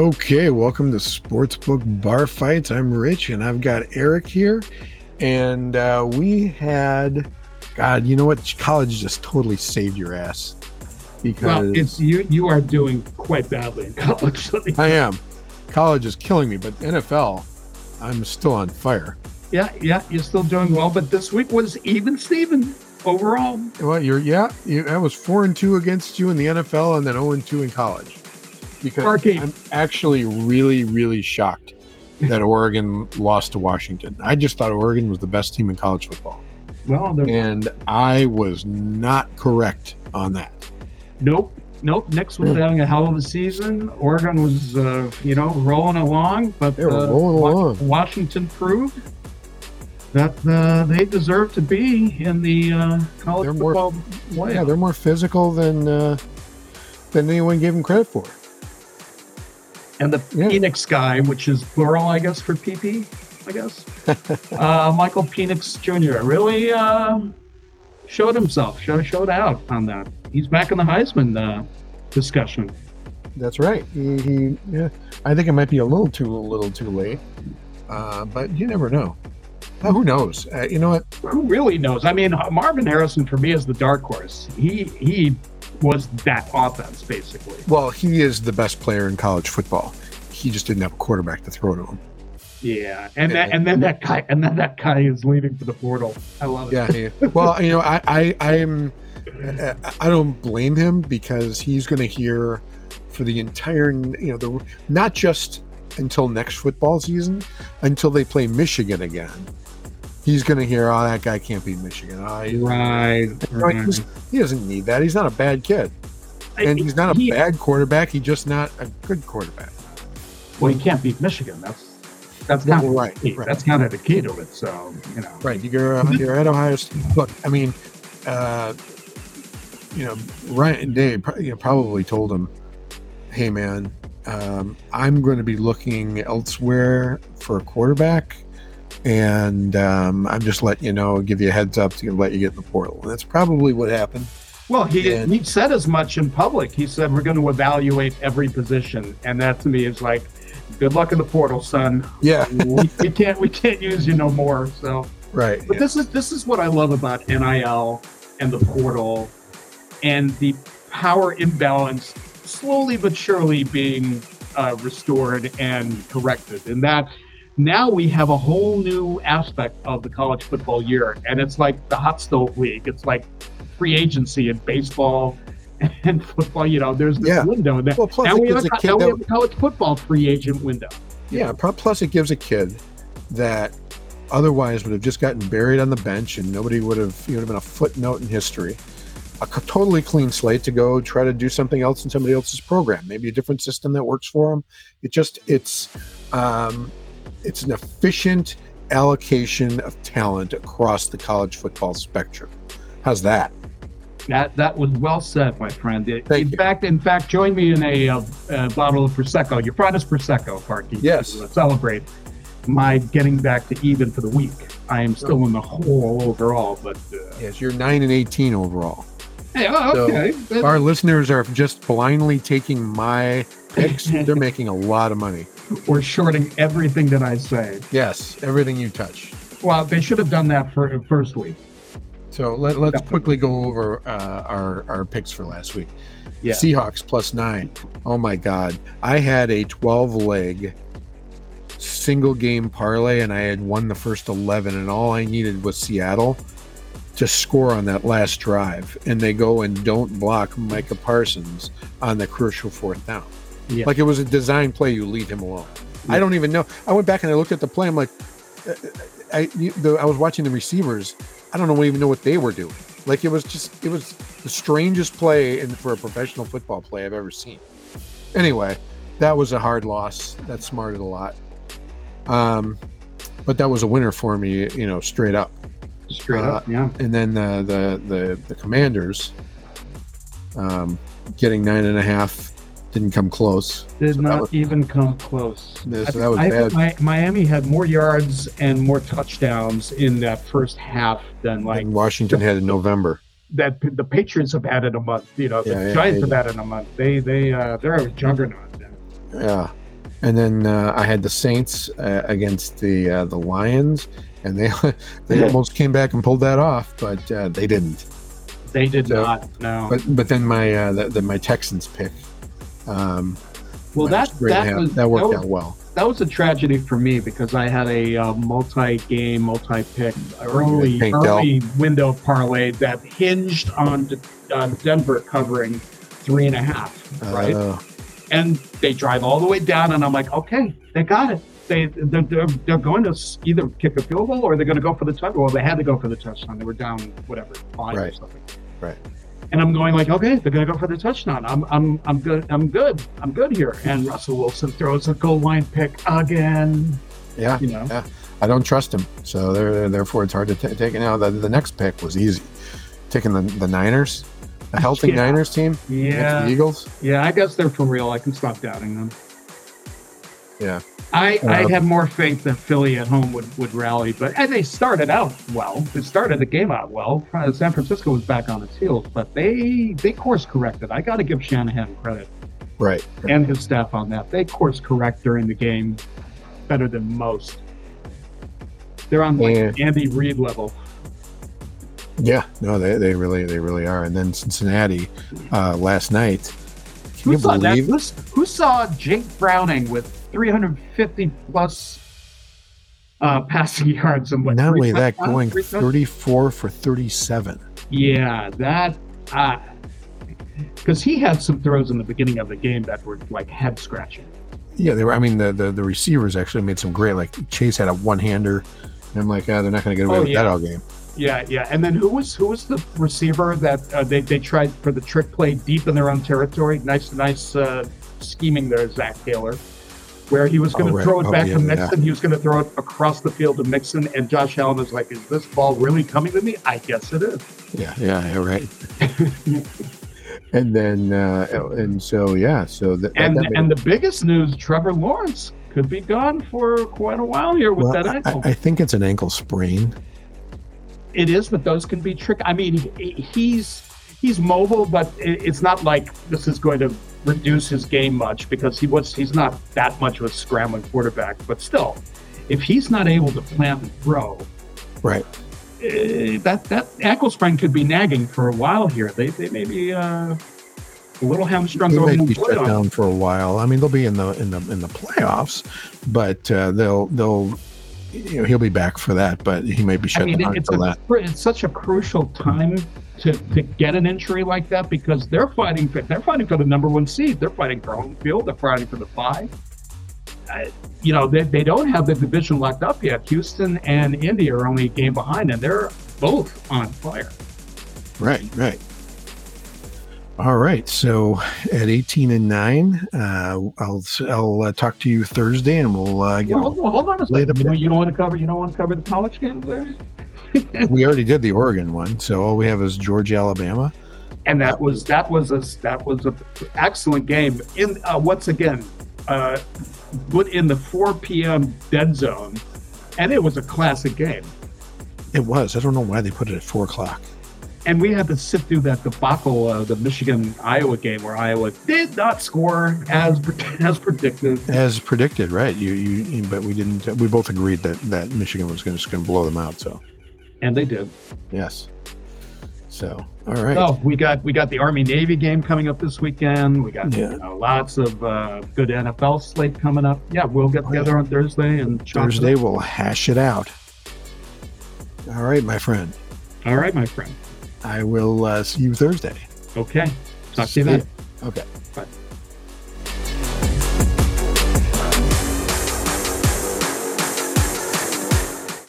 Okay, welcome to Sportsbook Bar Fights. I'm Rich and I've got Eric here. And uh, we had, God, you know what? College just totally saved your ass. Because Well, it's you. You are doing quite badly in college. I am. College is killing me, but NFL, I'm still on fire. yeah, yeah, you're still doing well, but this week was even Steven overall. Well, you're, yeah, you, I was 4 and 2 against you in the NFL and then 0 and 2 in college. Because. I'm actually really, really shocked that Oregon lost to Washington. I just thought Oregon was the best team in college football. Well, and I was not correct on that. nope, nope. Nix's was having a hell of a season. Oregon was, uh, you know, rolling along, but They were uh, rolling along. Washington proved that uh, they deserve to be in the uh, college They're more- football Yeah, they're more physical than uh, than anyone gave them credit for. And the Yeah. Penix guy, which is plural, I guess, for PP, I guess. uh, Michael Penix Jr. really uh, showed himself, showed, showed out on that. He's back in the Heisman uh, discussion. That's right. He, he yeah, I think it might be a little too a little too late, uh, but you never know. Uh, who knows? Uh, you know what? Who really knows? I mean, Marvin Harrison for me is the dark horse. He he was that offense basically. Well, he is the best player in college football. He just didn't have a quarterback to throw to him. Yeah, and that, and then that guy and then that guy is leading for the portal. I love it. Yeah. he- well, you know, I I I'm I don't blame him because he's going to hear for the entire you know the not just until next football season until they play Michigan again. He's going to hear, oh, that guy can't beat Michigan. Oh, he, Right. No, he he doesn't need that. He's not a bad kid, and he's not a He- bad quarterback. He's just not a good quarterback. Well, he can't beat Michigan. That's that's Yeah, kind of right, the key. right. That's kind of the key to it. So you know, Right. You're uh, you're at Ohio State. Look, I mean, uh, you know, Ryan Day pro- you know, probably told him, "Hey, man, um, I'm going to be looking elsewhere for a quarterback." And um, I'm just letting you know, give you a heads up to let you get in the portal. And that's probably what happened. well, he And- he said as much in public. He said we're going to evaluate every position, and that to me is like, good luck in the portal, son. Yeah, we, we can't we can't use you no more. So, right. but this is this is what I love about NIL and the portal, and the power imbalance slowly but surely being uh, restored and corrected, and that now we have a whole new aspect of the college football year, and it's like the hot stove league. It's like free agency in baseball and football. You know, there's this Yeah. window. Now, Well, plus now we have, gives a, a kid now we have a college football free agent window. Yeah, pro- plus it gives a kid that otherwise would have just gotten buried on the bench and nobody would have, you would have been a footnote in history. A totally clean slate to go try to do something else in somebody else's program, maybe a different system that works for them. It just, it's, um, it's an efficient allocation of talent across the college football spectrum. How's that? That that was well said, my friend. in Thank you. fact, in fact, join me in a, uh uh bottle of prosecco. Your finest prosecco, Parky. Yes. To celebrate my getting back to even for the week. I am still in the hole overall, but uh, Yes, you're nine and eighteen overall. Hey, oh, So. If our listeners are just blindly taking my picks, they're making a lot of money. We're shorting everything that I say. Yes, everything you touch. Well, they should have done that for first week. So let, let's quickly go over uh, our, our picks for last week. Yeah. Seahawks plus nine. Oh my God. I had a 12 leg single game parlay and I had won the first 11, and all I needed was Seattle to score on that last drive. And they go and don't block Micah Parsons on the crucial fourth down. Yeah. Like it was a design play, you leave him alone. I don't even know. I went back and I looked at the play. I'm like, uh, I the, I was watching the receivers. I don't know, even know what they were doing. Like it was just, it was the strangest play in, for a professional football play I've ever seen. Anyway, that was a hard loss. That smarted a lot. Um, but that was a winner for me, you know, straight up. Straight Uh, up, yeah. And then the the the, the Commanders, um, getting nine and a half, didn't come close. Did so not was- even come close. Yeah, so I- that was I bad. Mi- Miami had more yards and more touchdowns in that first half than like and Washington had in November. that the Patriots have had in a month. You know, the Yeah, Giants yeah. have had in a month. They they uh they're a juggernaut. Yeah. And then uh, I had the Saints uh, against the uh, the Lions, and they they almost came back and pulled that off, but uh, they didn't. They did So- not. No. But but then my uh, the, the, my Texans pick, um, well, that that was great that have. was that worked was, out well. that was a tragedy for me because I had a uh, multi-game, multi-pick early Pink early window parlay that hinged on D- uh, Denver covering three and a half, right? Uh, and they drive all the way down, and I'm like, okay, they got it. They they're, they're, they're going to either kick a field goal or they're going to go for the touchdown. Well, they had to go for the touchdown. They were down whatever five or Right. something. Right. And I'm going like, okay, they're going to go for the touchdown. I'm I'm I'm good. I'm good. I'm good here. And Russell Wilson throws a goal line pick again. yeah, You know. Yeah. I don't trust him, so there, therefore it's hard to t- take it now. The, the next pick was easy, taking the the Niners, a healthy Yeah. Niners team Yeah. Eagles. Yeah. I guess they're for real. I can stop doubting them. Yeah. I, I Uh, had more faith that Philly at home would, would rally, but and they started out well. They started the game out well. Uh, San Francisco was back on its heels, but they they course corrected. I got to give Shanahan credit Right. and his staff on that. They course correct during the game better than most. They're on like Yeah. Andy Reid level. Yeah, no, they, they really they really are. And then Cincinnati uh, last night. Can Who you saw that? believe? Who, who saw Jake Browning with 350 plus uh, passing yards and what? Not only that, going 34 for 37. Yeah, that because he had some throws in the beginning of the game that were like head scratching. Yeah, they were. I mean, the, the the receivers actually made some great. Like Chase had a one hander. And I'm like, ah, they're not going to get away Oh, with yeah. that all game. Yeah, yeah. And then who was who was the receiver that uh, they they tried for the trick play deep in their own territory? Nice, nice uh, scheming there, Zac Taylor, where he was going to Oh, right. throw it Oh, back yeah, to yeah. Mixon. He was going to throw it across the field to Mixon, and Josh Allen was like, "Is this ball really coming to me? I guess it is." Yeah, yeah, yeah, right. and then uh, and so yeah, so that, And that made- and the biggest news: Trevor Lawrence could be gone for quite a while here with well, that I, ankle. I think it's an ankle sprain. It is, but those can be trick. I mean, he- he's he's mobile, but it's not like this is going to reduce his game much because he was he's not that much of a scrambling quarterback. But still, if he's not able to plant and throw, Right. eh, that that ankle sprain could be nagging for a while here. They they may be uh, a little hamstrung. They be shut down for a while. I mean, they'll be in the in the in the playoffs, but uh, they'll they'll you know he'll be back for that. But he may be I shut mean, down a, that. it's such a crucial time to, to get an injury like that because they're fighting for they're fighting for the number one seed. They're fighting for home field. They're fighting for the five. Uh, you know, they, they don't have the division locked up yet. Houston and Indy are only a game behind, and they're both on fire. Right, right. All right. So at 18 and nine, uh, I'll I'll uh, talk to you Thursday, and we'll uh, get. Well, hold, hold on a second. You, know, you don't want to cover. You don't want to cover the college games there. we already did the Oregon one, so all we have is Georgia, Alabama. and that was that was a that was a excellent game. In uh, once again, uh, put in the 4 p.m. dead zone, and it was a classic game. It was. I don't know why they put it at four o'clock. And we had to sit through that debacle, of the Michigan Iowa game, where Iowa did not score as as predicted. As predicted, right? You, you, but we didn't. We both agreed that that Michigan was going to blow them out. So And they did. yes. So all right. Oh, we got we got the Army Navy game coming up this weekend. We got Yeah. you know, lots of uh, good NFL slate coming up. Yeah, we'll get Oh, together on Thursday and chop it up. Thursday we'll hash it out. All right, my friend. All right, my friend. I will uh, see you Thursday. Okay. Talk to you then. Okay.